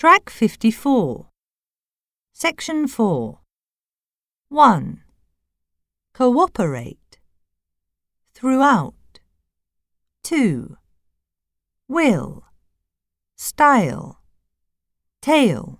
Track 54. Section 4. 1. Cooperate. Throughout. 2. Will. Style. Tail.